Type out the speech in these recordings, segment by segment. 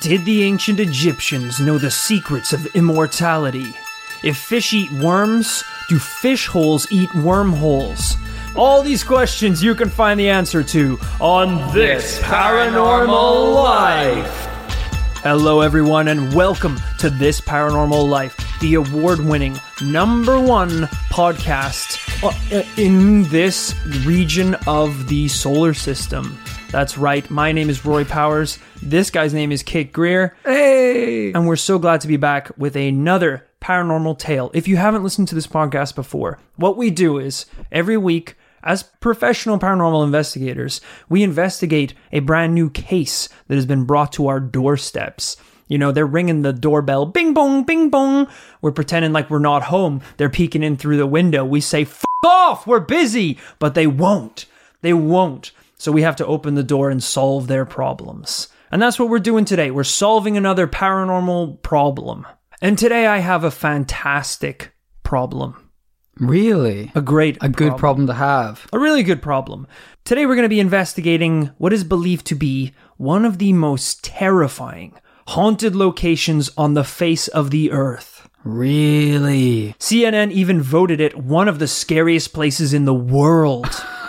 Did the ancient Egyptians know the secrets of immortality? If fish eat worms, do fish holes eat wormholes? All these questions you can find the answer to on This Paranormal Life. Hello, everyone, and welcome to This Paranormal Life, the award winning number one podcast uh, in this region of the solar system. That's right, my name is Rory Powers. This guy's name is Kit Grier. Hey! And we're so glad to be back with another paranormal tale. If you haven't listened to this podcast before, what we do is every week, as professional paranormal investigators, we investigate a brand new case that has been brought to our doorsteps. You know, they're ringing the doorbell, bing bong, bing bong. We're pretending like we're not home. They're peeking in through the window. We say, F off, we're busy. But they won't. They won't. So we have to open the door and solve their problems. And that's what we're doing today. We're solving another paranormal problem. And today I have a fantastic problem. Really? A great A good problem to have. a really good problem. Today we're going to be investigating what is believed to be one of the most terrifying haunted locations on the face of the earth. Really? CNN even voted it one of the scariest places in the world.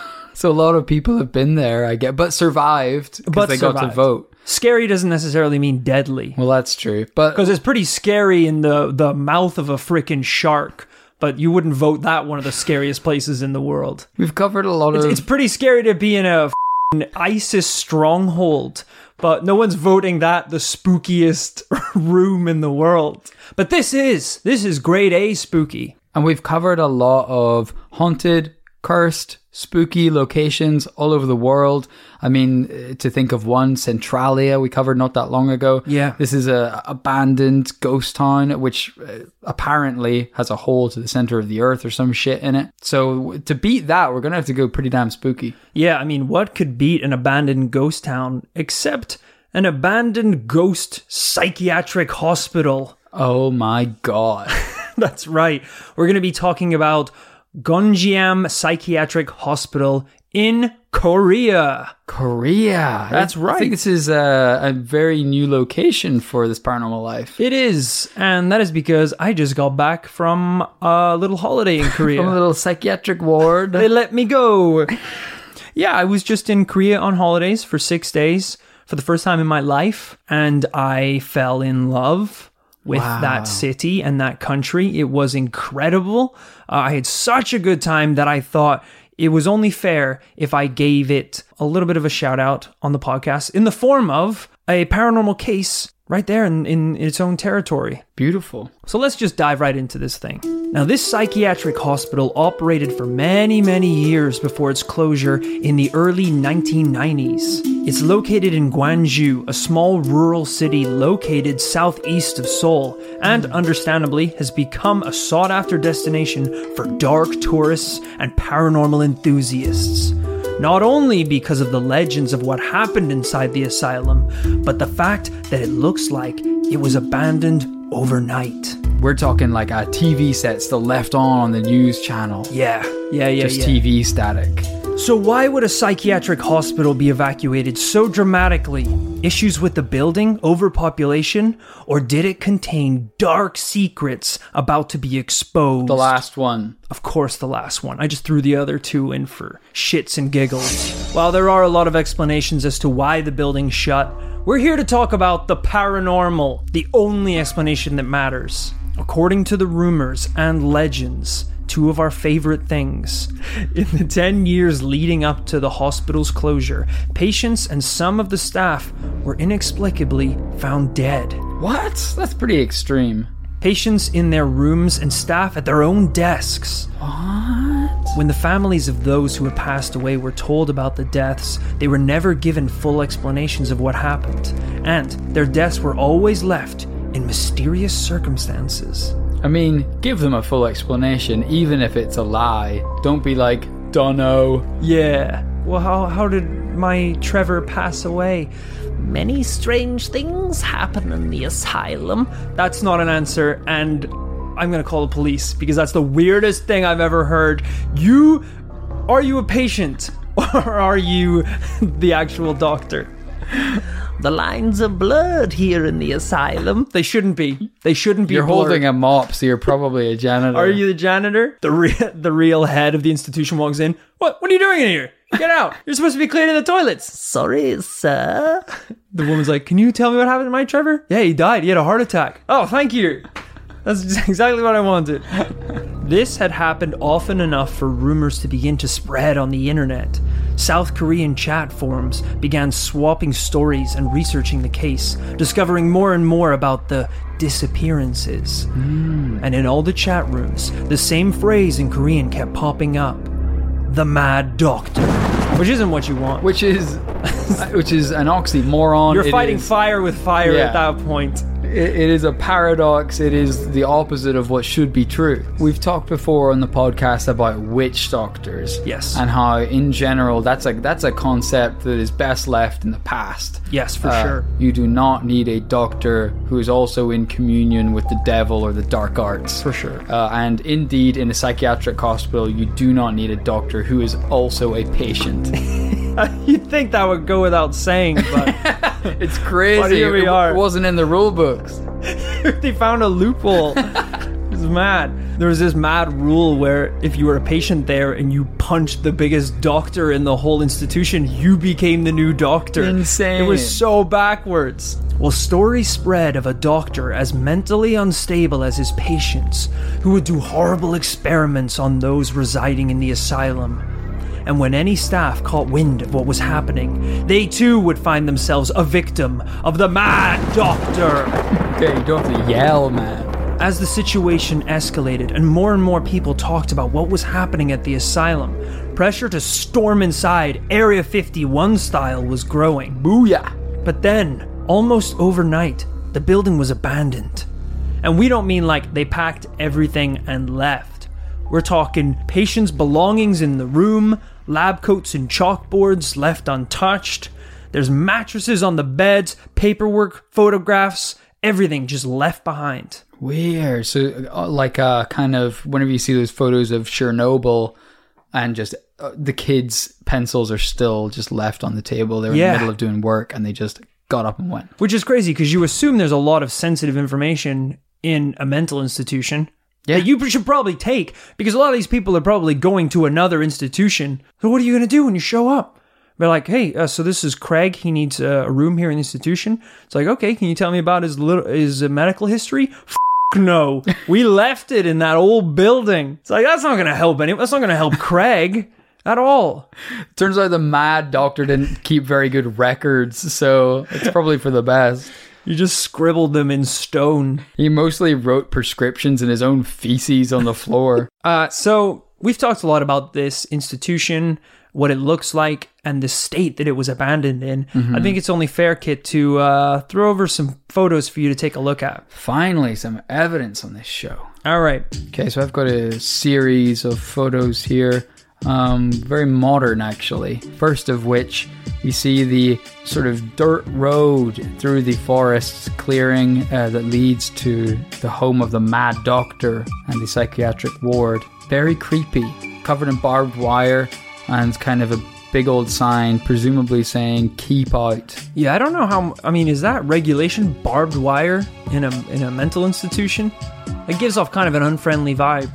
So a lot of people have been there, I get, but survived because they got to vote. Scary doesn't necessarily mean deadly. Well, that's true. But Because it's pretty scary in the, the mouth of a freaking shark, but you wouldn't vote that one of the scariest places in the world. we've covered a lot of. It's pretty scary to be in a f***ing ISIS stronghold, but no one's voting that the spookiest room in the world. But this is this is grade A spooky. and we've covered a lot of haunted, cursed, spooky locations all over the world. I mean, uh, to think of one, Centralia, we covered not that long ago. Yeah. This is a abandoned ghost town, which uh, apparently has a hole to the center of the earth or some shit in it. So to beat that, we're going to have to go pretty damn spooky. Yeah, I mean, what could beat an abandoned ghost town except an abandoned ghost psychiatric hospital? Oh my God. That's right. We're going to be talking about Gonjiam Psychiatric Hospital in Korea. Korea. That's right. I think this is a, a very new location for this paranormal life. It is, and that is because I just got back from a little holiday in Korea. From a little psychiatric ward. they let me go. Yeah, I was just in Korea on holidays for six days for the first time in my life, and I fell in love with Wow. that city and that country. It was incredible. Uh, I had such a good time that I thought it was only fair if I gave it a little bit of a shout out on the podcast in the form of a paranormal case right there in, in its own territory. Beautiful. So let's just dive right into this thing. Now, this psychiatric hospital operated for many, many years before its closure in the early 1990s. It's located in Gwangju, a small rural city located southeast of Seoul, and understandably has become a sought after destination for dark tourists and paranormal enthusiasts. Not only because of the legends of what happened inside the asylum, but the fact that it looks like it was abandoned overnight. We're talking like a TV set still left on on the news channel. Yeah, yeah, yeah, Just yeah. TV static. So why would a psychiatric hospital be evacuated so dramatically? Issues with the building, overpopulation, or did it contain dark secrets about to be exposed? The last one. Of course, the last one. I just threw the other two in for shits and giggles. While there are a lot of explanations as to why the building shut, we're here to talk about the paranormal, the only explanation that matters. According to the rumors and legends, two of our favorite things. In the 10 years leading up to the hospital's closure, patients and some of the staff were inexplicably found dead. What? That's pretty extreme. Patients in their rooms and staff at their own desks. What? When the families of those who had passed away were told about the deaths, they were never given full explanations of what happened, and their deaths were always left in mysterious circumstances. I mean, give them a full explanation, even if it's a lie. Don't be like, dunno. Yeah. Well, how, how did my Trevor pass away? Many strange things happen in the asylum. That's not an answer, and I'm gonna call the police because that's the weirdest thing I've ever heard. You. Are you a patient? Or are you the actual doctor? The lines are blurred here in the asylum. They shouldn't be. They shouldn't be. You're blurred. holding a mop, so you're probably a janitor. Are you the janitor? The re- the real head of the institution walks in. What? What are you doing in here? Get out! You're supposed to be cleaning the toilets. Sorry, sir. The woman's like, "Can you tell me what happened to my Trevor? Yeah, he died. He had a heart attack. Oh, thank you. That's exactly what I wanted." This had happened often enough for rumors to begin to spread on the internet. South Korean chat forums began swapping stories and researching the case, discovering more and more about the disappearances. Hmm. And in all the chat rooms, the same phrase in Korean kept popping up the mad doctor. Which isn't what you want. which is, which is an oxymoron. You're It fighting is- fire with fire Yeah. at that point. It, it is a paradox. It is the opposite of what should be true. We've talked before on the podcast about witch doctors. Yes. And how, in general, that's a that's a concept that is best left in the past. Yes, for Uh, sure. You do not need a doctor who is also in communion with the devil or the dark arts. For sure. Uh, and indeed, in a psychiatric hospital, you do not need a doctor who is also a patient. You'd think that would go without saying, but it's crazy. But here we It- are. It wasn't in the rule books. they found a loophole. It's mad. There was this mad rule where if you were a patient there and you punched the biggest doctor in the whole institution, you became the new doctor. Insane. It was so backwards. Well, stories spread of a doctor as mentally unstable as his patients, who would do horrible experiments on those residing in the asylum. And when any staff caught wind of what was happening, they too would find themselves a victim of the mad doctor. Okay, you don't have to yell, man. As the situation escalated and more and more people talked about what was happening at the asylum, pressure to storm inside Area 51 style was growing. Booyah. But then, almost overnight, the building was abandoned. And we don't mean like they packed everything and left. We're talking patients' belongings in the room, lab coats and chalkboards left untouched. There's mattresses on the beds, paperwork, photographs, everything just left behind. Weird. So, uh, like, uh, kind of, whenever you see those photos of Chernobyl and just uh, the kids' pencils are still just left on the table. They were in the middle of doing work and they just got up and went. Which is crazy because you assume there's a lot of sensitive information in a mental institution Yeah. that you should probably take because a lot of these people are probably going to another institution. So what are you going to do when you show up? They're like, hey, uh, so this is Craig. He needs uh, a room here in the institution. It's like, okay, can you tell me about his little his uh, medical history? F- no, we left it in that old building. It's like that's not going to help anyone. That's not going to help Craig at all. Turns out the mad doctor didn't keep very good records, so it's probably for the best. You just scribbled them in stone. He mostly wrote prescriptions in his own feces on the floor. Uh, so we've talked a lot about this institution, what it looks like, and the state that it was abandoned in. I think it's only fair, Kit, to uh, throw over some photos for you to take a look at. Finally, some evidence on this show. All right. Okay, so I've got a series of photos here. Um, very modern, actually. First of which, we see the sort of dirt road through the forest clearing uh, that leads to the home of the Mad Doctor and the psychiatric ward. Very creepy, covered in barbed wire and kind of a big old sign, presumably saying "Keep out." Yeah, I don't know how. I mean, is that regulation barbed wire in a in a mental institution? It gives off kind of an unfriendly vibe.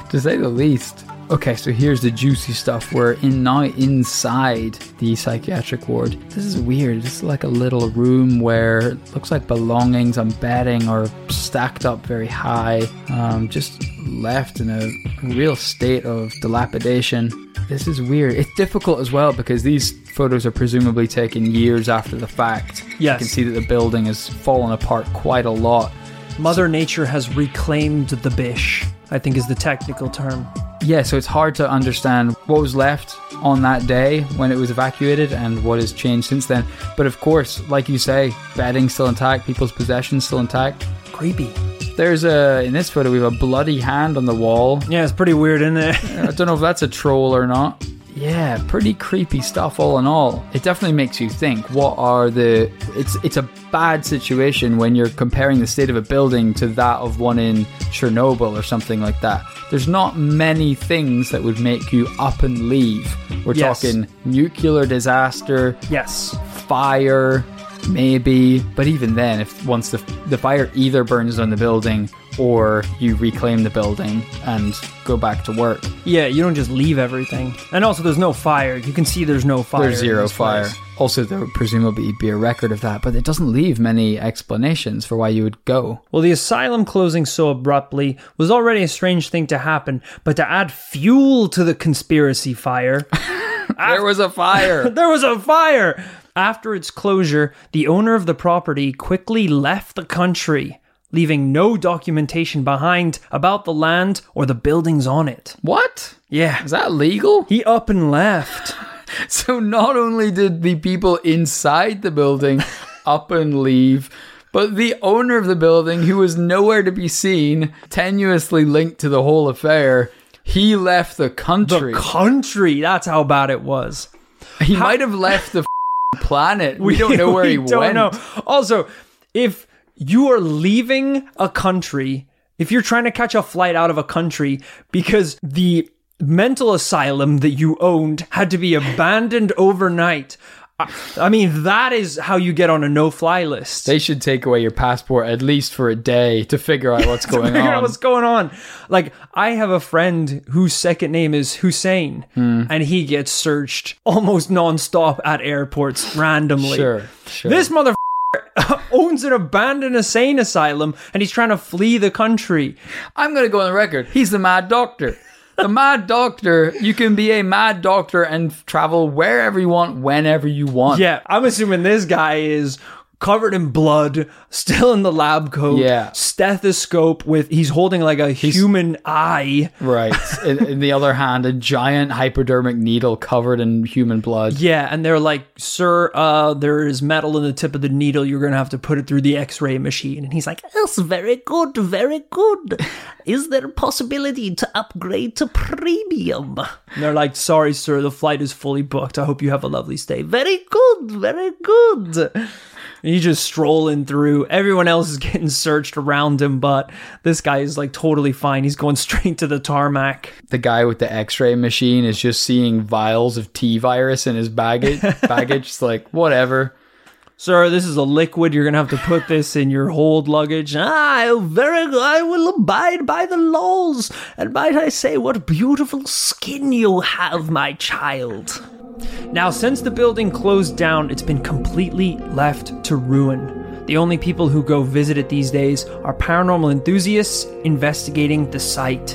to say the least. Okay, so here's the juicy stuff. We're in now inside the psychiatric ward. This is weird. This is like a little room where it looks like belongings and bedding are stacked up very high, um, just left in a real state of dilapidation. This is weird. It's difficult as well because these photos are presumably taken years after the fact. Yes. You can see that the building has fallen apart quite a lot. Mother Nature has reclaimed the bish. I think is the technical term. Yeah, so it's hard to understand what was left on that day when it was evacuated and what has changed since then. But of course, like you say, bedding still intact, people's possessions still intact. Creepy. There's a in this photo we have a bloody hand on the wall. Yeah, it's pretty weird, isn't it? I don't know if that's a troll or not. Yeah, pretty creepy stuff all in all. It definitely makes you think what are the it's it's a bad situation when you're comparing the state of a building to that of one in Chernobyl or something like that. There's not many things that would make you up and leave. We're Yes. talking nuclear disaster, yes. fire, maybe. But even then, if once the the fire either burns down the building or you reclaim the building and go back to work, Yeah, you don't just leave everything. And also, there's no fire. You can see there's no fire. there's zero fire. place. Also, there would presumably be a record of that, but it doesn't leave many explanations for why you would go. Well, the asylum closing so abruptly was already a strange thing to happen, but to add fuel to the conspiracy fire, There was a fire. there was a fire! After its closure, the owner of the property quickly left the country, leaving no documentation behind about the land or the buildings on it. what? Yeah. Is that legal? He up and left. So not only did the people inside the building up and leave, but the owner of the building, who was nowhere to be seen, tenuously linked to the whole affair, he left the country. The country. That's how bad it was. he might have left the planet. We, don't know where we he don't went. know. Also, if you are leaving a country, if you're trying to catch a flight out of a country because the mental asylum that you owned had to be abandoned overnight, I, I mean, that is how you get on a no-fly list. They should take away your passport at least for a day to figure out what's going figure out on. what's going on. Like, I have a friend whose second name is Hussein, Hmm. and he gets searched almost nonstop at airports randomly. Sure, sure. This mother owns an abandoned insane asylum, and he's trying to flee the country. I'm going to go on the record. He's the mad doctor. The mad doctor, you can be a mad doctor and travel wherever you want, whenever you want. Yeah, I'm assuming this guy is covered in blood, still in the lab coat. Yeah. stethoscope with he's holding like a human eye. Right. in, in the other hand, a giant hypodermic needle covered in human blood. Yeah, and they're like, "Sir, uh, there is metal in the tip of the needle. You're gonna have to put it through the X-ray machine." And he's like, Yes, very good, very good. Is there a possibility to upgrade to premium? and they're like, "Sorry, sir, the flight is fully booked. I hope you have a lovely stay." Very good, very good. And he's just strolling through. Everyone else is getting searched around him, but this guy is like totally fine. He's going straight to the tarmac. The guy with the x-ray machine is just seeing vials of T virus in his baggage. baggage. It's like, whatever. Sir, this is a liquid. You're gonna have to put this in your hold luggage. Ah, very. I will abide by the laws. And might I say, what beautiful skin you have, my child. Now, since the building closed down, it's been completely left to ruin. The only people who go visit it these days are paranormal enthusiasts investigating the site.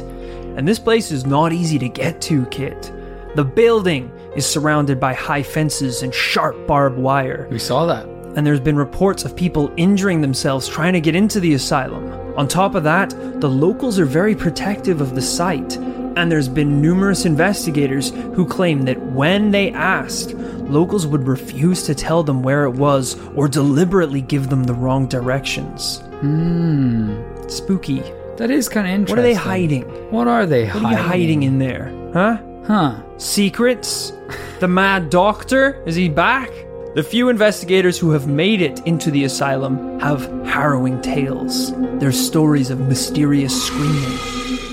And this place is not easy to get to, Kit. The building is surrounded by high fences and sharp barbed wire. We saw that. and there's been reports of people injuring themselves trying to get into the asylum. On top of that, the locals are very protective of the site, and there's been numerous investigators who claim that when they asked, locals would refuse to tell them where it was or deliberately give them the wrong directions. Hmm. Spooky. That is kind of interesting. What are they hiding? What are they What are you hiding in there? Huh? Huh. Secrets? The mad doctor? Is he back? The few investigators who have made it into the asylum have harrowing tales. There's stories of mysterious screaming,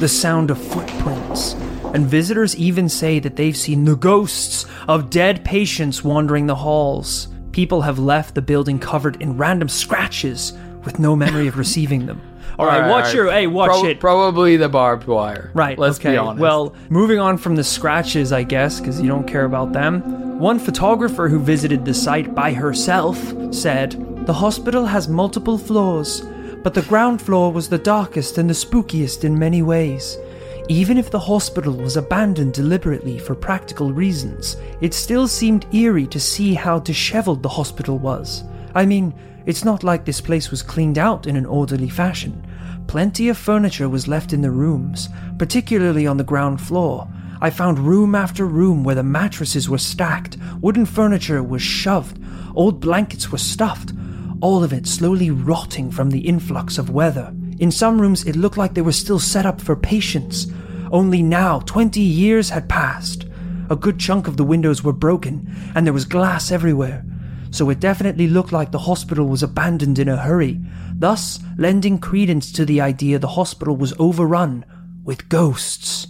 the sound of footprints, and visitors even say that they've seen the ghosts of dead patients wandering the halls. People have left the building covered in random scratches with no memory of receiving them. All right, watch Alright. your hey, watch Pro- it. Probably the barbed wire. Right. Let's okay. be honest. Well, moving on from the scratches, I guess, because you don't care about them. One photographer who visited the site by herself said, The hospital has multiple floors, but the ground floor was the darkest and the spookiest in many ways. Even if the hospital was abandoned deliberately for practical reasons, it still seemed eerie to see how disheveled the hospital was. I mean, it's not like this place was cleaned out in an orderly fashion. Plenty of furniture was left in the rooms, particularly on the ground floor. I found room after room where the mattresses were stacked, wooden furniture was shoved, old blankets were stuffed, all of it slowly rotting from the influx of weather. In some rooms, it looked like they were still set up for patients. Only now, 20 years had passed. A good chunk of the windows were broken, and there was glass everywhere so it definitely looked like the hospital was abandoned in a hurry, thus lending credence to the idea the hospital was overrun with ghosts.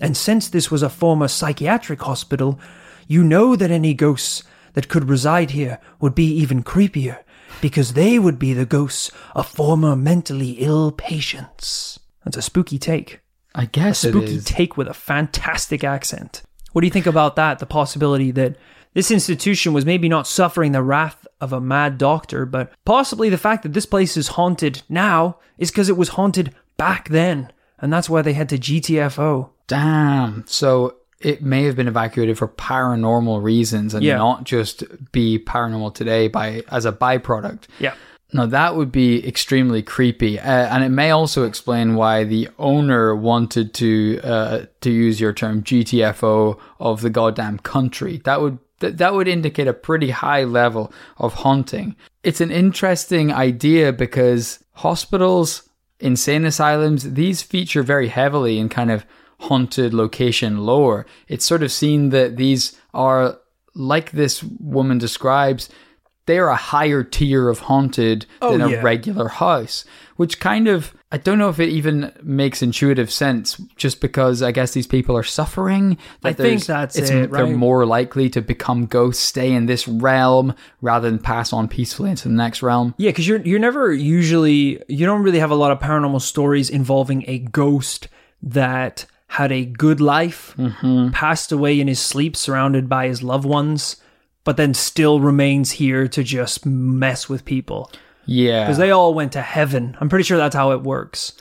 And since this was a former psychiatric hospital, you know that any ghosts that could reside here would be even creepier because they would be the ghosts of former mentally ill patients. That's a spooky take. I guess a Spooky take with a fantastic accent. What do you think about that? The possibility that this institution was maybe not suffering the wrath of a mad doctor, but possibly the fact that this place is haunted now is because it was haunted back then. And that's why they had to GTFO. Damn. So it may have been evacuated for paranormal reasons and Yeah. not just be paranormal today by as a byproduct. Yeah. Now that would be extremely creepy, uh, and it may also explain why the owner wanted to uh, to use your term GTFO of the goddamn country. That would th- that would indicate a pretty high level of haunting. It's an interesting idea because hospitals, insane asylums, these feature very heavily in kind of haunted location lore. It's sort of seen that these are like this woman describes they are a higher tier of haunted oh, than Oh, a yeah. regular house, which kind of I don't know if it even makes intuitive sense. Just because I guess these people are suffering. that I think that's it's, it, They're more likely to become ghosts, stay in this realm rather than pass on peacefully into the next realm. Yeah, because you're you're never usually you don't really have a lot of paranormal stories involving a ghost that had a good life, passed away in his sleep, surrounded by his loved ones, but then still remains here to just mess with people Yeah, because they all went to heaven. I'm pretty sure that's how it works.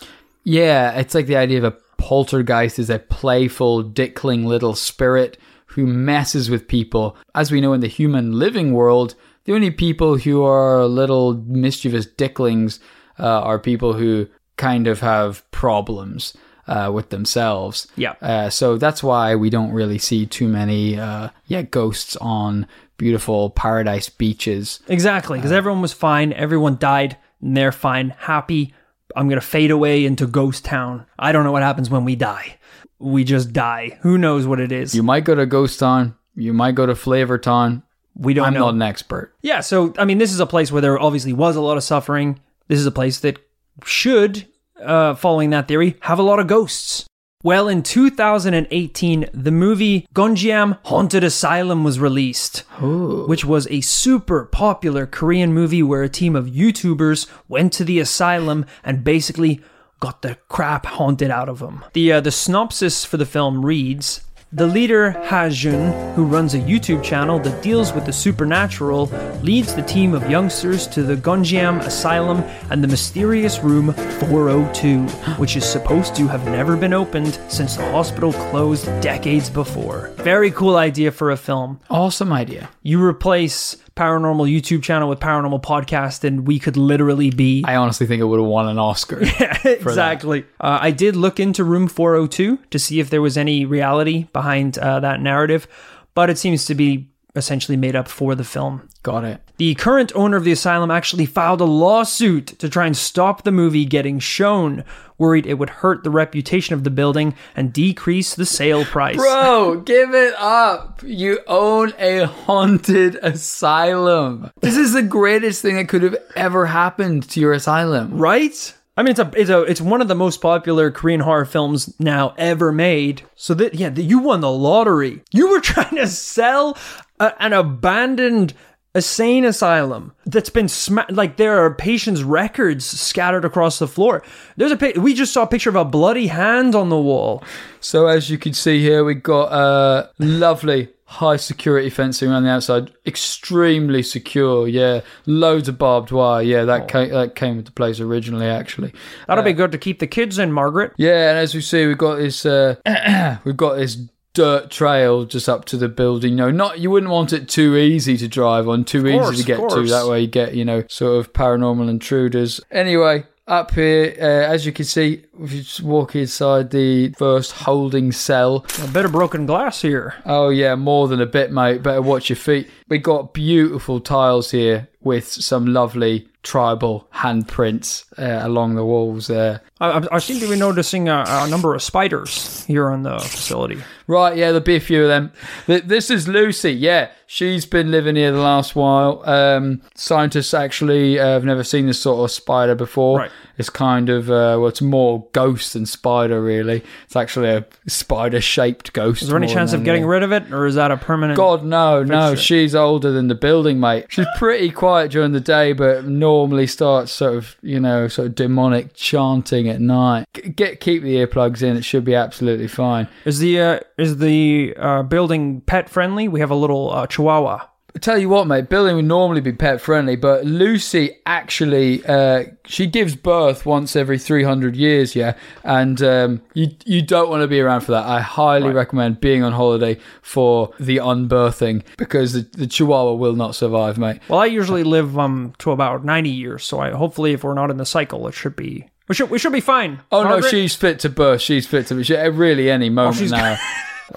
Yeah, it's like the idea of a poltergeist is a playful, dickling little spirit who messes with people. As we know in the human living world, the only people who are little mischievous dicklings uh, are people who kind of have problems uh, with themselves. Yeah. Uh, so that's why we don't really see too many, uh, yeah, ghosts on beautiful paradise beaches. Exactly, because everyone was fine, everyone died, and they're fine, happy. I'm gonna fade away into ghost town. I don't know what happens when we die. We just die. Who knows what it is? You might go to Ghost Town. You might go to Flavor Town. we don't I'm know. not an expert. Yeah, so I mean, this is a place where there obviously was a lot of suffering. This is a place that should, uh, following that theory, have a lot of ghosts. Well, in 2018, the movie Gonjiam Haunted Asylum was released, which was a super popular Korean movie where a team of YouTubers went to the asylum and basically got the crap haunted out of them. The uh, the synopsis for the film reads. The leader, Ha Jun, who runs a YouTube channel that deals with the supernatural, leads the team of youngsters to the Gonjiam Asylum and the mysterious room 402, which is supposed to have never been opened since the hospital closed decades before. Very cool idea for a film. Awesome idea. You replace paranormal YouTube channel with paranormal podcast, and we could literally be I honestly think it would have won an Oscar. yeah, exactly. Uh, I did look into Room 402 to see if there was any reality behind uh, that narrative, but it seems to be essentially made up for the film. Got it. The current owner of the asylum actually filed a lawsuit to try and stop the movie getting shown, worried it would hurt the reputation of the building and decrease the sale price. Bro, give it up. You own a haunted asylum. This is the greatest thing that could have ever happened to your asylum. right? I mean, it's a it's a it's one of the most popular Korean horror films now ever made. So that yeah, that you won the lottery. You were trying to sell a, an abandoned insane asylum that's been sma- like there are patients' records scattered across the floor. There's a pic- we just saw a picture of a bloody hand on the wall. So as you can see here, we got a lovely high security fencing around the outside, extremely secure. Yeah, loads of barbed wire. Yeah, that came, that came into place originally, actually. That'll be good to keep the kids in, Margaret. Yeah, and as we see, we've got this uh, we've got this dirt trail just up to the building. No, not you wouldn't want it too easy to drive on, too course, easy to get to. That way, you get you know sort of paranormal intruders. Anyway. Up here, uh, as you can see, if you just walk inside the first holding cell, A bit of broken glass here. Oh yeah, more than a bit, mate. Better watch your feet. We got beautiful tiles here with some lovely tribal handprints uh, along the walls there. I, I- seem to be noticing a, a number of spiders here on the facility. Right, yeah, there'll be a few of them. This is Lucy. Yeah, she's been living here the last while. Um, scientists actually uh, have never seen this sort of spider before. Right. It's kind of uh, well, it's more ghost than spider. Really, it's actually a spider-shaped ghost. Is there any chance of getting a- rid of it, or is that a permanent? God, no, no. She's older than the building, mate. She's pretty quiet during the day, but normally starts sort of, you know, sort of demonic chanting at night. Get keep the earplugs in. It should be absolutely fine. Is the uh, is the uh, building pet friendly? We have a little uh, Chihuahua. I tell you what, mate. Building would normally be pet friendly, but Lucy actually, uh, she gives birth once every three hundred years, yeah. And um, you you don't want to be around for that. I highly recommend being on holiday for the unbirthing because the, the Chihuahua will not survive, mate. Well, I usually live um to about ninety years, so I hopefully if we're not in the cycle, it should be we should we should be fine. Oh no, she's fit to burst. She's fit to she, really any moment she's- now.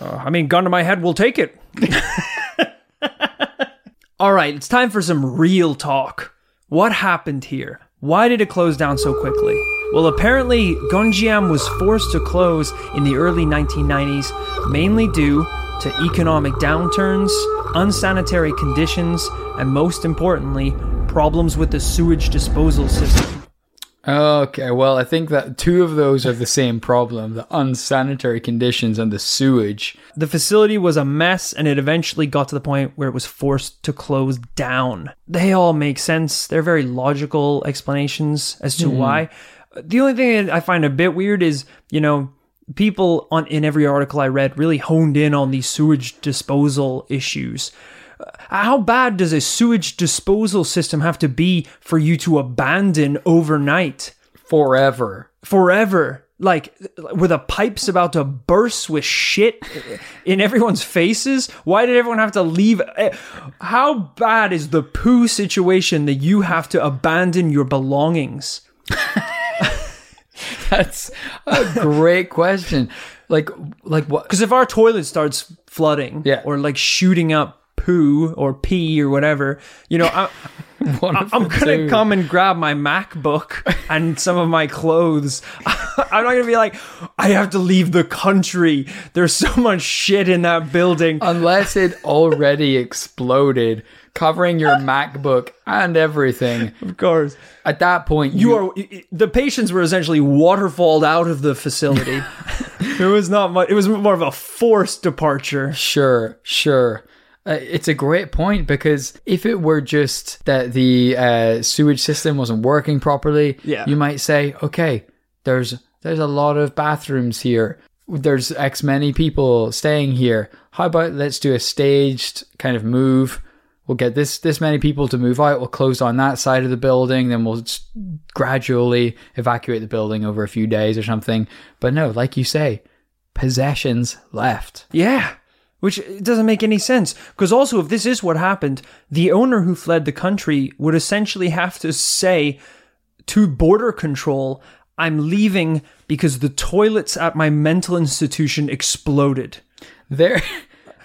I mean, gun to my head, we'll take it. All right, it's time for some real talk. What happened here? Why did it close down so quickly? Well, apparently, Gonjiam was forced to close in the early 1990s, mainly due to economic downturns, unsanitary conditions, and most importantly, problems with the sewage disposal system. Okay, well, I think that two of those are the same problem: the unsanitary conditions and the sewage. The facility was a mess and it eventually got to the point where it was forced to close down. They all make sense. They're very logical explanations as to hmm. why. The only thing that I find a bit weird is, you know, people on in every article I read really honed in on these sewage disposal issues. How bad does a sewage disposal system have to be for you to abandon overnight? Forever. forever. Like, were the pipes about to burst with shit in everyone's faces? Why did everyone have to leave? Eh, How bad is the poo situation that you have to abandon your belongings? That's a great question. Like, like what? Because if our toilet starts flooding, Yeah. or like shooting up poo or pee or whatever, you know, I, of I'm gonna come and grab my MacBook and some of my clothes. I'm not gonna be like, I have to leave the country. There's so much shit in that building. Unless it already exploded, covering your MacBook and everything. Of course, At that point, you are. The patients were essentially waterfalled out of the facility. it was not much. It was more of a forced departure. Sure, sure. Uh, it's a great point because if it were just that the uh, sewage system wasn't working properly, Yeah. you might say, okay, there's there's a lot of bathrooms here. There's X many people staying here. How about let's do a staged kind of move? We'll get this this many people to move out. We'll close on that side of the building. Then we'll gradually evacuate the building over a few days or something. But no, like you say, possessions left. Yeah. Which doesn't make any sense. Because also, if this is what happened, the owner who fled the country would essentially have to say to border control, I'm leaving because the toilets at my mental institution exploded. There,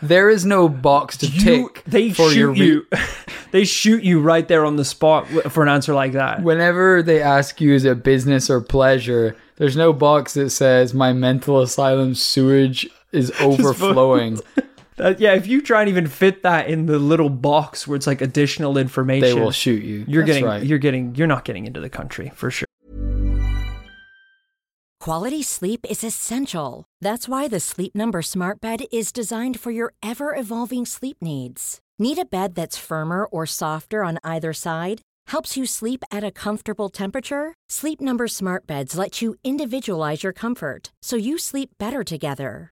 there is no box to You, tick they for your shoot re- you. they shoot you right there on the spot for an answer like that. Whenever they ask you is it business or pleasure, there's no box that says my mental asylum sewage is overflowing. Uh, yeah, if you try and even fit that in the little box where it's like additional information, they will shoot you. You're That's getting, right. you're getting, you're not getting into the country for sure. Quality sleep is essential. That's why the Sleep Number Smart Bed is designed for your ever evolving sleep needs. Need a bed that's firmer or softer on either side? Helps you sleep at a comfortable temperature? Sleep Number Smart Beds let you individualize your comfort so you sleep better together.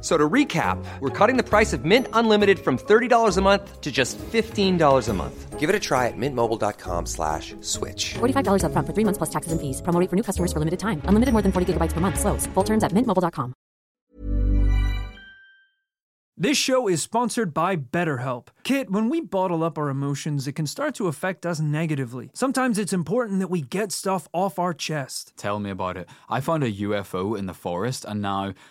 F- So to recap, we're cutting the price of Mint Unlimited from $30 a month to just $15 a month. Give it a try at mintmobile.com slash switch. $45 upfront for three months plus taxes and fees. Promo for new customers for limited time. Unlimited more than 40 gigabytes per month. Slows. Full terms at mintmobile.com. This show is sponsored by BetterHelp. Kit, when we bottle up our emotions, it can start to affect us negatively. Sometimes it's important that we get stuff off our chest. Tell me about it. I found a UFO in the forest, and now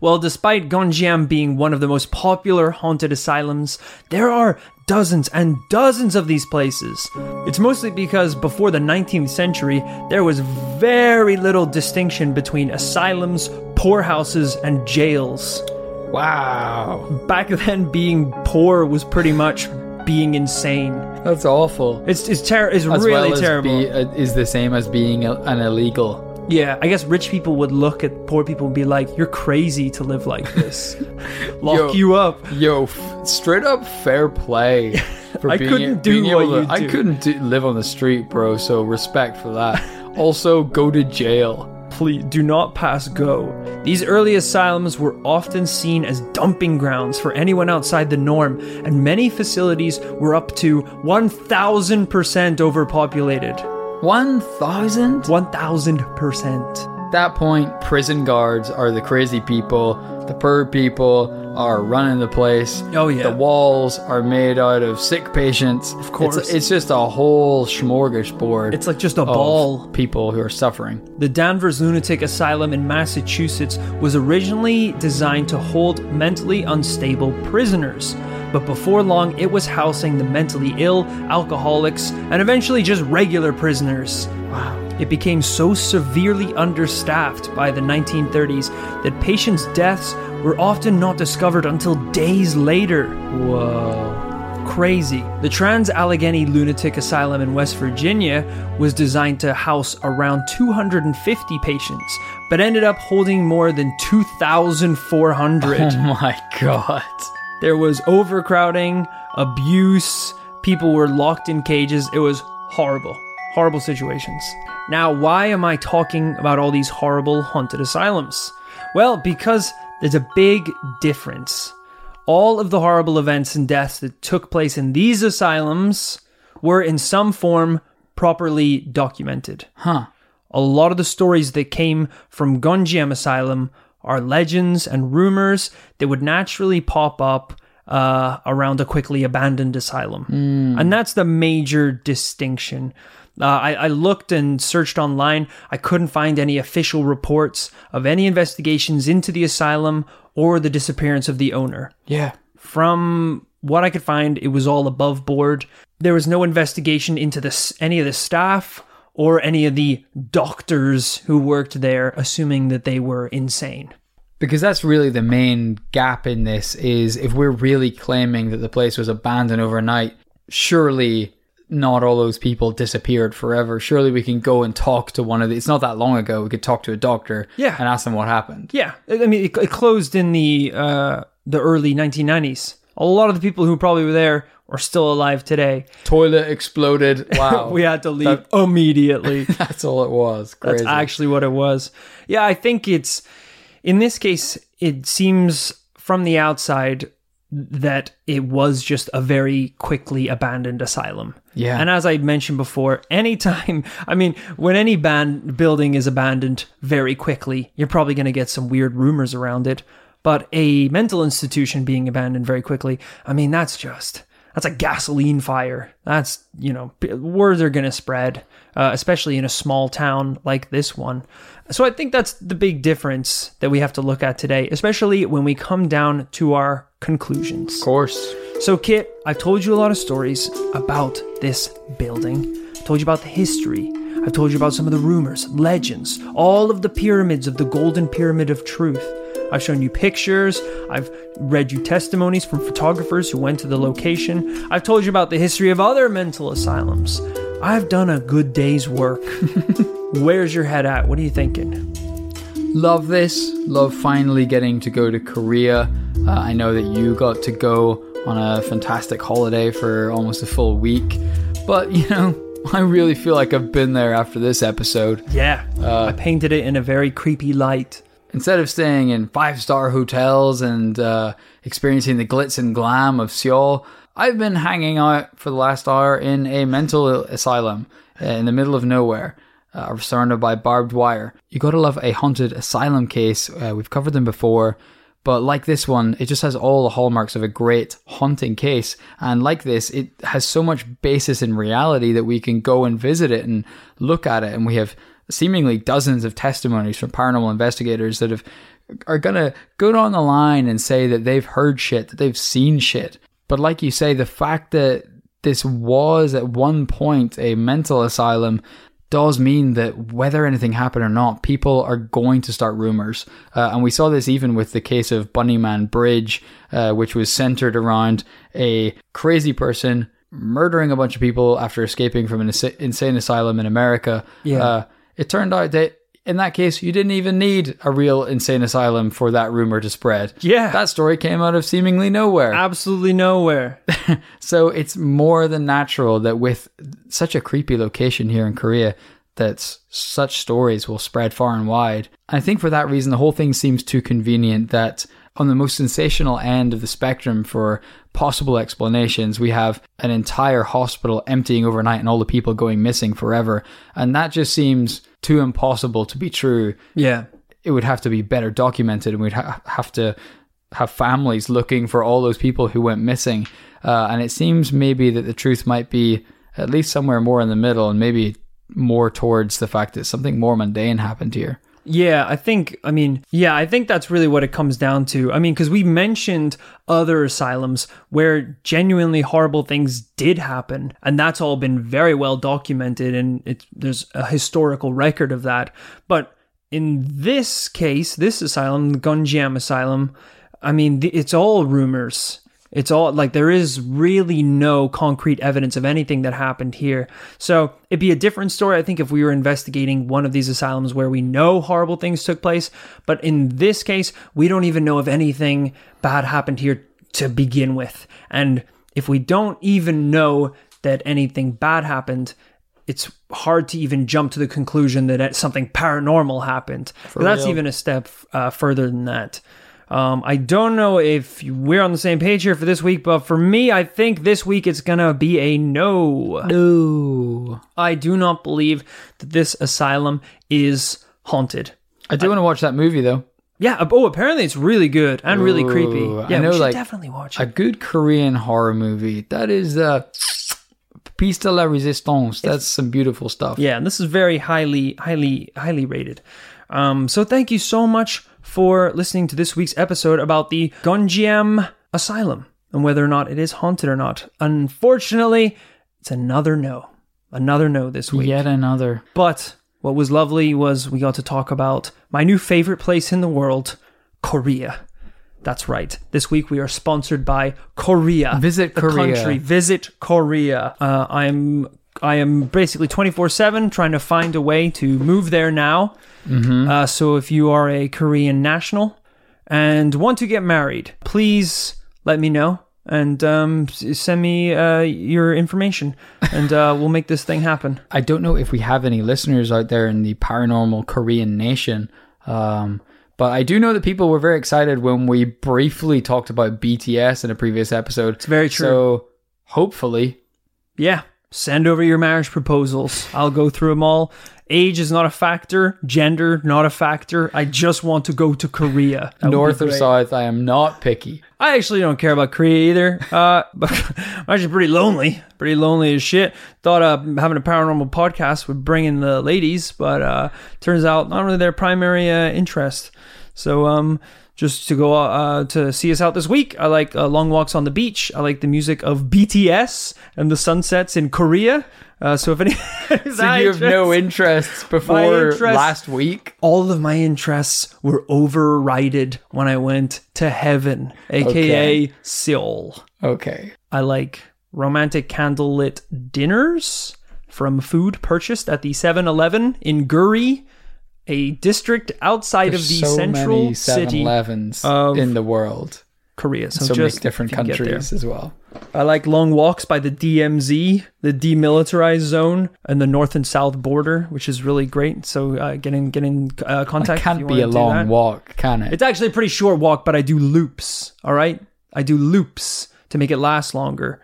Well, despite Gonjiam being one of the most popular haunted asylums, there are dozens and dozens of these places. It's mostly because before the 19th century, there was very little distinction between asylums, poorhouses, and jails. Wow. Back then, being poor was pretty much being insane. That's awful. It's it's, ter- it's As really well terrible. Be, uh, is the same as being a, an illegal. Yeah, I guess rich people would look at poor people and be like, "You're crazy to live like this. Lock Yo. you up." Yo, f- straight up fair play. For I being, couldn't do being what to- you do. I couldn't do, live on the street, bro. So respect for that. also, go to jail. Please do not pass go. These early asylums were often seen as dumping grounds for anyone outside the norm, and many facilities were up to 1,000% overpopulated. One thousand. 1,000%. At that point, prison guards are the crazy people. The poor people are running the place. Oh, yeah. The walls are made out of sick patients. Of course. it's, it's just a whole smorgasbord. It's like just a of ball. people who are suffering. The Danvers Lunatic Asylum in Massachusetts was originally designed to hold mentally unstable prisoners. But before long, it was housing the mentally ill, alcoholics, and eventually just regular prisoners. Wow. It became so severely understaffed by the 1930s that patients' deaths were often not discovered until days later. Whoa. Crazy. The Trans Allegheny Lunatic Asylum in West Virginia was designed to house around 250 patients, but ended up holding more than 2,400. Oh my god. There was overcrowding, abuse, people were locked in cages. It was horrible. Horrible situations. Now, why am I talking about all these horrible haunted asylums? Well, because there's a big difference. All of the horrible events and deaths that took place in these asylums were in some form properly documented. Huh. A lot of the stories that came from Gonjiam Asylum are legends and rumors that would naturally pop up uh, around a quickly abandoned asylum. And that's the major distinction. Uh, I, I looked and searched online. I couldn't find any official reports of any investigations into the asylum or the disappearance of the owner. Yeah. From what I could find, it was all above board. There was no investigation into this, any of the staff or any of the doctors who worked there, assuming that they were insane. Because that's really the main gap in this is if we're really claiming that the place was abandoned overnight, surely not all those people disappeared forever. Surely we can go and talk to one of the it's not that long ago, we could talk to a doctor Yeah. and ask them what happened. Yeah, I mean, it, it closed in the uh, the early 1990s. A lot of the people who probably were there are still alive today. Toilet exploded. Wow. we had to leave immediately. that's all it was. That's actually what it was. Yeah, I think it's in this case it seems from the outside that it was just a very quickly abandoned asylum. Yeah. And as I mentioned before, anytime, I mean, when any band building is abandoned very quickly, you're probably going to get some weird rumors around it. But a mental institution being abandoned very quickly, I mean, that's just that's a gasoline fire. That's, you know, words are going to spread, uh, especially in a small town like this one. So I think that's the big difference that we have to look at today, especially when we come down to our conclusions. Of course. So, Kit, I've told you a lot of stories about this building. I told you about the history. I've told you about some of the rumors, legends, all of the pyramids of the Golden Pyramid of Truth. I've shown you pictures. I've read you testimonies from photographers who went to the location. I've told you about the history of other mental asylums. I've done a good day's work. Where's your head at? What are you thinking? Love this. Love finally getting to go to Korea. Uh, I know that you got to go on a fantastic holiday for almost a full week. But, you know, I really feel like I've been there after this episode. Yeah, I painted it in a very creepy light. Instead of staying in five star hotels and uh, experiencing the glitz and glam of Seoul, I've been hanging out for the last hour in a mental asylum in the middle of nowhere, uh, surrounded by barbed wire. You gotta love a haunted asylum case. Uh, we've covered them before. But like this one, it just has all the hallmarks of a great haunting case. And like this, it has so much basis in reality that we can go and visit it and look at it. And we have seemingly dozens of testimonies from paranormal investigators that have are gonna go down the line and say that they've heard shit, that they've seen shit. But like you say, the fact that this was at one point a mental asylum does mean that whether anything happened or not, people are going to start rumors. Uh, and we saw this even with the case of Bunnyman Bridge, uh, which was centered around a crazy person murdering a bunch of people after escaping from an ins- insane asylum in America. Yeah. Uh, it turned out that in that case, you didn't even need a real insane asylum for that rumor to spread. Yeah. That story came out of seemingly nowhere. Absolutely nowhere. So it's more than natural that with such a creepy location here in Korea, that such stories will spread far and wide. I think for that reason, the whole thing seems too convenient that on the most sensational end of the spectrum for possible explanations, we have an entire hospital emptying overnight and all the people going missing forever. And that just seems too impossible to be true Yeah. it would have to be better documented and we'd ha- have to have families looking for all those people who went missing. Uh, and it seems maybe that the truth might be at least somewhere more in the middle and maybe more towards the fact that something more mundane happened here. Yeah, I think, I mean, yeah, I think that's really what it comes down to. I mean, because we mentioned other asylums where genuinely horrible things did happen, and that's all been very well documented, and there's a historical record of that. But in this case, this asylum, the Gonjiam Asylum, I mean, it's all rumors. It's all like there is really no concrete evidence of anything that happened here. So it'd be a different story, I think, if we were investigating one of these asylums where we know horrible things took place. But in this case, we don't even know if anything bad happened here to begin with. And if we don't even know that anything bad happened, it's hard to even jump to the conclusion that something paranormal happened. That's even a step uh, further than that. Um, I don't know if we're on the same page here for this week, but for me, I think this week it's gonna be a no. No. I do not believe that this asylum is haunted. I do want to watch that movie though. Yeah. Oh, apparently it's really good and really creepy. Ooh, I Yeah, know, we should like, definitely watch A good Korean horror movie. That is uh Piece de la Resistance. That's some beautiful stuff. Yeah, and this is very highly, highly, highly rated. Um, so thank you so much for listening to this week's episode about the Gonjiam Asylum and whether or not it is haunted or not. Unfortunately, it's another no. Another no this week. Yet another. But what was lovely was we got to talk about my new favorite place in the world, Korea. That's right. This week we are sponsored by Korea. Visit the Korea. country. Visit Korea. Uh, I'm I am basically 24/7 trying to find a way to move there now. Mm-hmm. Uh, so if you are a Korean national and want to get married, please let me know and um, send me uh, your information, and uh, we'll make this thing happen. I don't know if we have any listeners out there in the paranormal Korean nation. Um, but I do know that people were very excited when we briefly talked about BTS in a previous episode. It's very true. So hopefully, Yeah. Send over your marriage proposals. I'll go through them all. Age is not a factor, gender not a factor. I just want to go to Korea. That North or south, I am not picky. I actually don't care about Korea either. Uh, but I'm actually pretty lonely, pretty lonely as shit. Thought uh, having a paranormal podcast would bring in the ladies, but uh, turns out not really their primary uh, interest. So um, just to go uh, to see us out this week, I like uh, long walks on the beach. I like the music of BTS and the sunsets in Korea. Uh, so if any, So you have no interests before interest- last week? all of my interests were overrided when I went to heaven, aka Okay. Seoul. Okay. I like romantic candlelit dinners from food purchased at the 7-Eleven in Guri, a district outside of the so central many city 7-Elevens of in the world. Korea. So, So many just different if you can get there. countries as well. I like long walks by the DMZ, the demilitarized zone, and the north and south border, which is really great. So uh, get in, get in uh, contact. if can't be a long walk, can it? It's actually a pretty short walk, but I do loops. All right, I do loops to make it last longer.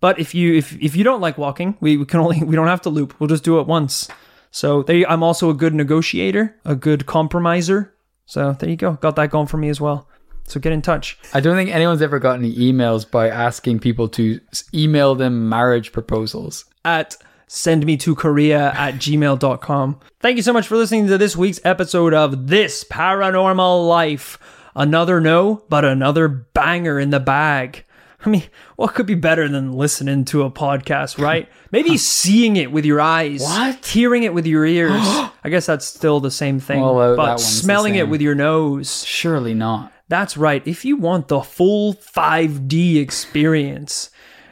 But if you if if you don't like walking, we, we can only we don't have to loop. We'll just do it once. So there, you, I'm also a good negotiator, a good compromiser. So there you go, got that going for me as well. So get in touch. I don't think anyone's ever got any emails by asking people to email them marriage proposals. at send me to korea at gmail.com thank you so much for listening to this week's episode of this paranormal life another no but another banger in the bag i mean what could be better than listening to a podcast right maybe seeing it with your eyes What? hearing it with your ears i guess that's still the same thing Well, uh, that but one's the smelling it same. with your nose Surely not. that's right. If you want the full 5D experience,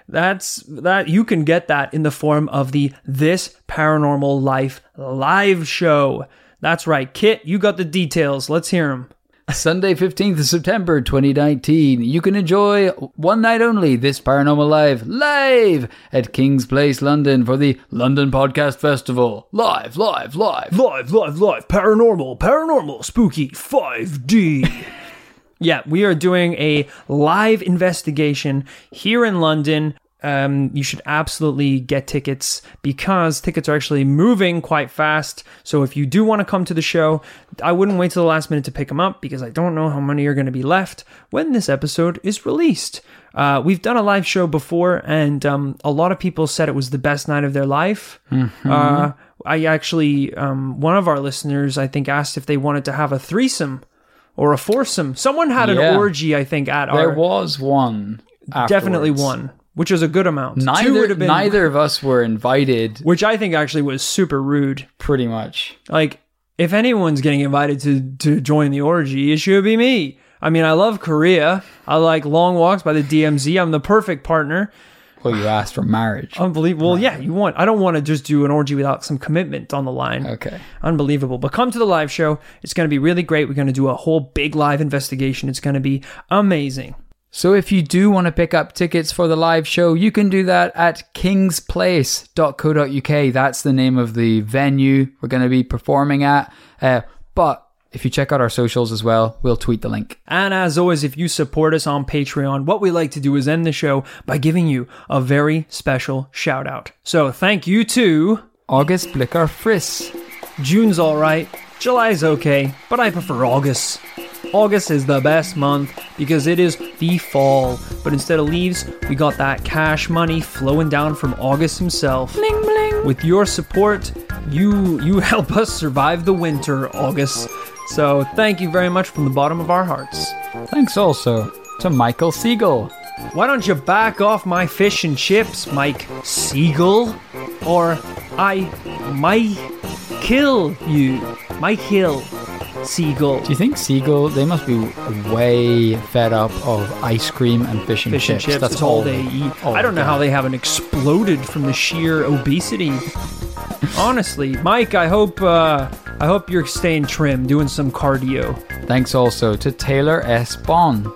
that's that you can get that in the form of the This Paranormal Life live show. That's right, Kit, you got the details. Let's hear them. Sunday, 15th of September 2019. You can enjoy one night only this Paranormal Life live at King's Place, London for the London Podcast Festival. Live, live, live. Live, live, live, paranormal, paranormal, spooky 5D. yeah, we are doing a live investigation here in London. Um, you should absolutely get tickets because tickets are actually moving quite fast. So if you do want to come to the show, I wouldn't wait till the last minute to pick them up because I don't know how many are going to be left when this episode is released. Uh, we've done a live show before, and um, a lot of people said it was the best night of their life. Uh, I actually, um, one of our listeners, I think, asked if they wanted to have a threesome or a foursome. Someone had an Yeah. orgy, I think, at There our There was one. definitely one, which is a good amount. Neither, been, neither of us were invited, which I think actually was super rude. pretty much. Like, if anyone's getting invited to to join the orgy, it should be me. I mean, I love Korea. I like long walks by the DMZ. I'm the perfect partner. Well, you asked for marriage. Unbelievable. Well, yeah, you want. I don't want to just do an orgy without some commitment on the line. Okay. Unbelievable. But come to the live show. It's going to be really great. We're going to do a whole big live investigation. It's going to be amazing. So if you do want to pick up tickets for the live show, you can do that at kingsplace.co.uk. That's the name of the venue we're going to be performing at. Uh, but if you check out our socials as well, we'll tweet the link. And as always, if you support us on Patreon, what we like to do is end the show by giving you a very special shout out. So thank you to August Blicker Friss. June's alright, July's okay, but I prefer August. August is the best month because it is the fall, but instead of leaves, we got that cash money flowing down from August himself. Bling bling. With your support, you you help us survive the winter, August. So thank you very much from the bottom of our hearts. Thanks also to Michael Siegel. Why don't you back off my fish and chips, Mike Siegel? Or I might kill you, Mike Hill Seagull. Do you think Seagull? they must be way fed up of ice cream and fish and Fish and chips. chips, That's all they eat. all I don't know they how they haven't exploded from the sheer obesity. Honestly, Mike, I hope uh, I hope you're staying trim, doing some cardio. Thanks also to Taylor S. Bond.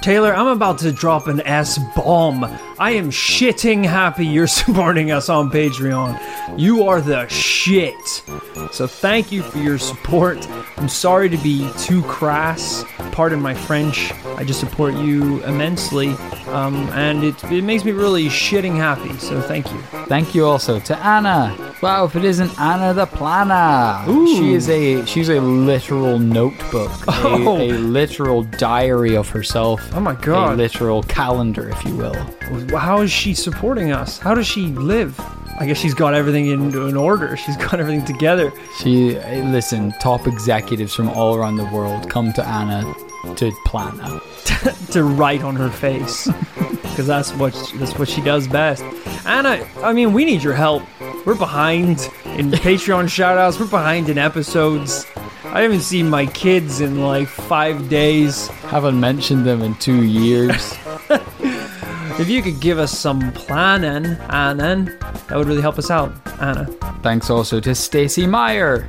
Taylor, I'm about to drop an S bomb. I am shitting happy you're supporting us on Patreon. You are the shit. So thank you for your support. I'm sorry to be too crass. Pardon my French. I just support you immensely, um, and it, it makes me really shitting happy. So thank you. Thank you also to Anna. Wow, if it isn't Anna the Planner, Ooh. she is a she's a literal notebook, a, Oh. a literal diary of herself. Oh my god. a literal calendar, if you will. How is she supporting us? How does she live? I guess she's got everything in, in order. She's got everything together. She eh, listen, top executives from all around the world come to Anna to plan out. to write on her face because that's what that's what she does best. Anna, I mean, we need your help. We're behind in Patreon shoutouts. We're behind in episodes. I haven't seen my kids in like five days. Haven't mentioned them in two years. If you could give us some planning, Anna, that would really help us out, Anna. Thanks also to Stacy Meyer.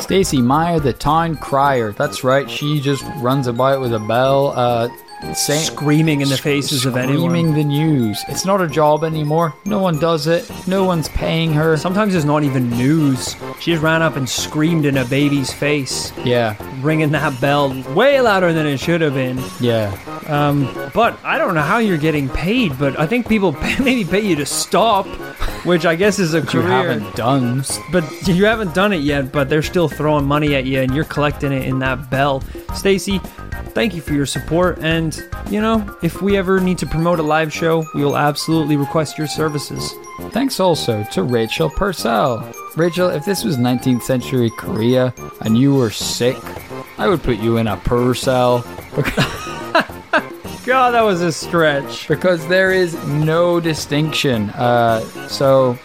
Stacy Meyer, the town crier. That's right. She just runs about with a bell, uh, saying, Screaming in the faces of anyone. screaming the news. It's not a job anymore. No one does it. No one's paying her. Sometimes it's not even news. She just ran up and screamed in a baby's face, Yeah, ringing that bell way louder than it should have been. yeah. Um, but I don't know how you're getting paid, but I think people pay, maybe pay you to stop, which I guess is a You career. haven't done. But you haven't done it yet, but they're still throwing money at you and you're collecting it in that bell. Stacy, thank you for your support. And, you know, if we ever need to promote a live show, we will absolutely request your services. Thanks also to Rachel Purcell. Rachel, if this was 19th century Korea and you were sick, I would put you in a Purcell God, that was a stretch. because there is no distinction. Uh, so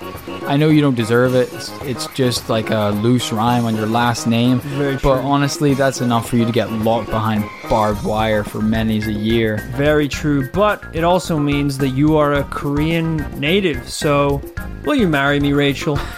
I know you don't deserve it. It's, it's just like a loose rhyme on your last name. Very but true. honestly, that's enough for you to get locked behind barbed wire for many's a year. Very true, but it also means that you are a Korean native. So, will you marry me, Rachel?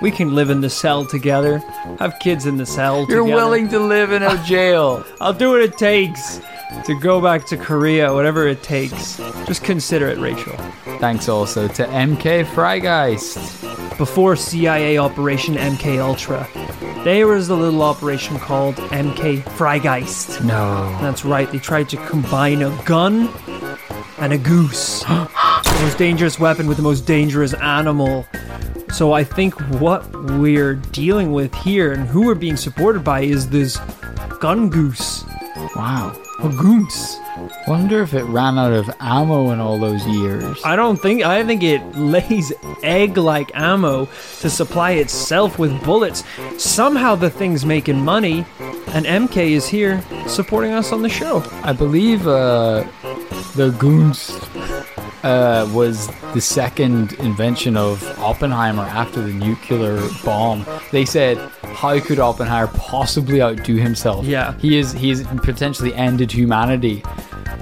We can live in the cell together, have kids in the cell together. You're together. willing to live in a jail. I'll do what it takes to go back to Korea, whatever it takes. Just consider it, Rachel. Thanks also to MK Freigeist. Before CIA Operation MK Ultra, there was a little operation called MK Freigeist. No. That's right, they tried to combine a gun and a goose. the most dangerous weapon with the most dangerous animal. So I think what we're dealing with here and who we're being supported by is this gun goose. Wow. A goose. Wonder if it ran out of ammo in all those years. I don't think I think it lays egg-like ammo to supply itself with bullets. Somehow the thing's making money, and MK is here supporting us on the show. I believe uh, the Goons uh, was the second invention of Oppenheimer after the nuclear bomb. They said, "How could Oppenheimer possibly outdo himself? Yeah. he is he has potentially ended humanity."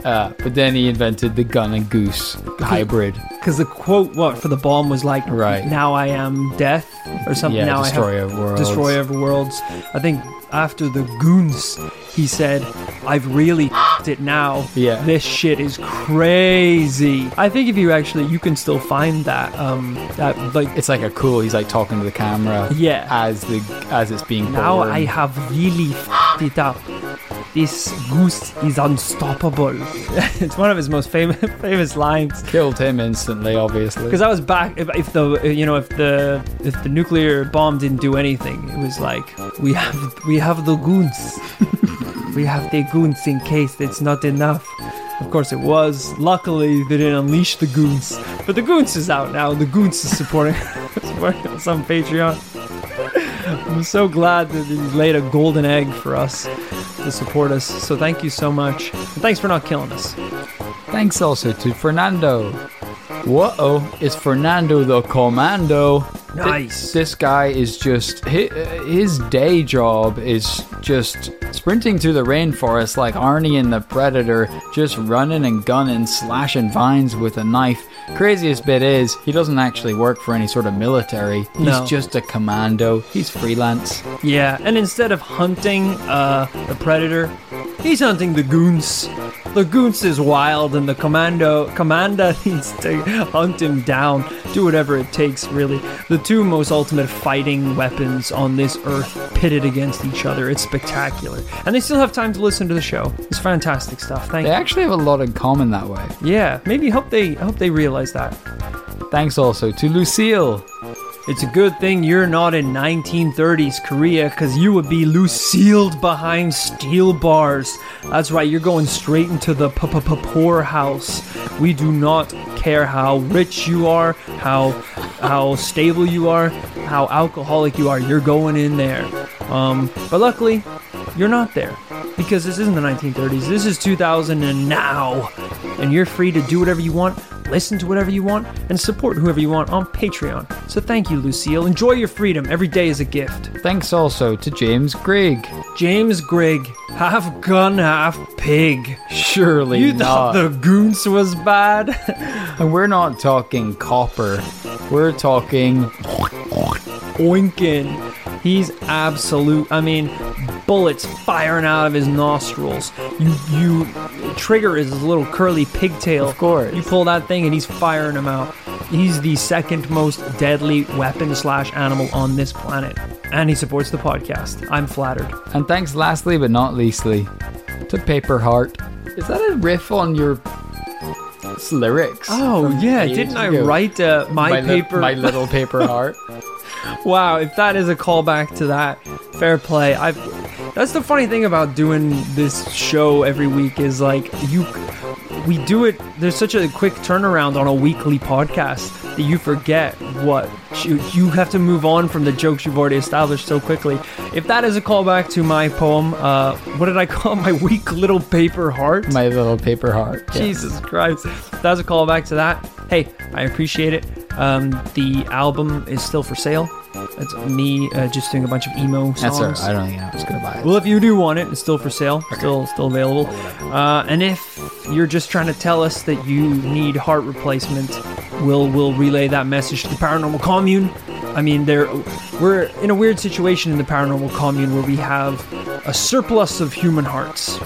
Uh, but then he invented the gun and goose hybrid. Because the quote, what for the bomb was like, Right. Now I am death, or something. Yeah, now I destroyer have of worlds. destroyer of worlds. I think after the goons, he said, "I've really f***ed it now. Yeah. this shit is crazy." I think if you actually, you can still find that, um, that like It's like a cool. He's like talking to the camera. Yeah. As the as it's being Now born. I have really f***ed it up. This goose is unstoppable. it's one of his most famous famous lines. killed him instantly. Obviously. Because I was back. If, if the you know if the if the nuclear bomb didn't do anything, it was like we have we have the goons. we have the goons in case it's not enough. Of course it was. Luckily they didn't unleash the goons. But the goons is out now. The goons is supporting, supporting us on Patreon. I'm so glad that he laid a golden egg for us to support us. So thank you so much. And thanks for not killing us. Thanks also to Fernando. Whoa, it's Fernando the Commando. Nice. This guy is just hi- uh, his day job is just sprinting through the rainforest like Arnie in the Predator, just running and gunning, slashing vines with a knife. Craziest bit is he doesn't actually work for any sort of military. He's No. just a commando. He's freelance. Yeah, and instead of hunting uh, the predator, he's hunting the goons. The goose is wild, and the commando commander needs to hunt him down. Do whatever it takes, really. The two most ultimate fighting weapons on this earth pitted against each other. It's spectacular, and they still have time to listen to the show. It's fantastic stuff. Thank They you. actually have a lot in common that way. Yeah, maybe hope they hope they realize that. Thanks also to Lucille. It's a good thing you're not in 1930s Korea because you would be Luciled behind steel bars. That's right, you're going straight into the p- p- p- poorhouse. We do not care how rich you are, how how stable you are, how alcoholic you are. You're going in there. Um, but luckily, you're not there because this isn't the 1930s. This is 2000 and now, and you're free to do whatever you want, listen to whatever you want, and support whoever you want on Patreon. So thank you, Lucille. Enjoy your freedom. Every day is a gift. Thanks also to James Grigg. James Grigg, half gun, half pig. Surely You not. thought the goons was bad? And we're not talking copper. We're talking Oinkin. He's absolute. I mean, bullets firing out of his nostrils. You you trigger is his little curly pigtail. Of course. You pull that thing and he's firing them out. He's the second most deadly weapon slash animal on this planet, and he supports the podcast. I'm flattered. And thanks lastly but not leastly to Paper Heart. Is that a riff on your lyrics? Oh yeah, didn't I ago? write uh, my, li- paper? my little paper heart. Wow, if that is a callback to that, fair play. I That's the funny thing about doing this show every week is like you we do it there's such a quick turnaround on a weekly podcast that you forget what you, you have to move on from the jokes you've already established so quickly. If that is a callback to my poem, uh, what did I call it? my weak little paper heart? my little paper heart. Yes. Jesus Christ. That's a callback to that. Hey, I appreciate it. Um, the album is still for sale. It's me uh, just doing a bunch of emo songs. That's all right. I don't think I was gonna buy it. Well, if you do want it, it's still for sale. Still, still available. Uh, and if you're just trying to tell us that you need heart replacement, we'll we'll relay that message to the paranormal commune. I mean, there we're in a weird situation in the paranormal commune where we have a surplus of human hearts,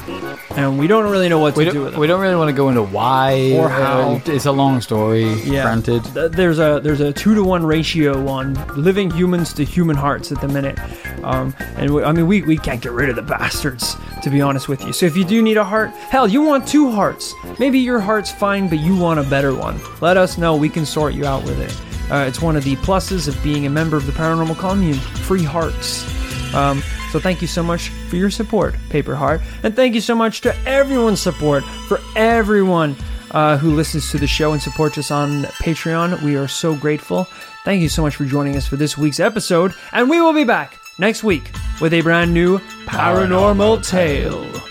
and we don't really know what we to do with them. we don't really want to go into why Or how. it's a long story. Yeah. Granted. There's a there's a two to one ratio on living humans to human hearts at the minute, um, and we, I mean we, we can't get rid of the bastards to be honest with you. So if you do need a heart, hell, you want two hearts. Maybe your heart's fine, but you want a better one. Let us know. We can sort you out with it. Uh, it's one of the pluses of being a member of the paranormal commune. Free hearts. Um, so thank you so much for your support, Paper Heart, and thank you so much to everyone's support for everyone uh, who listens to the show and supports us on Patreon. We are so grateful. Thank you so much for joining us for this week's episode, and we will be back next week with a brand new paranormal tale.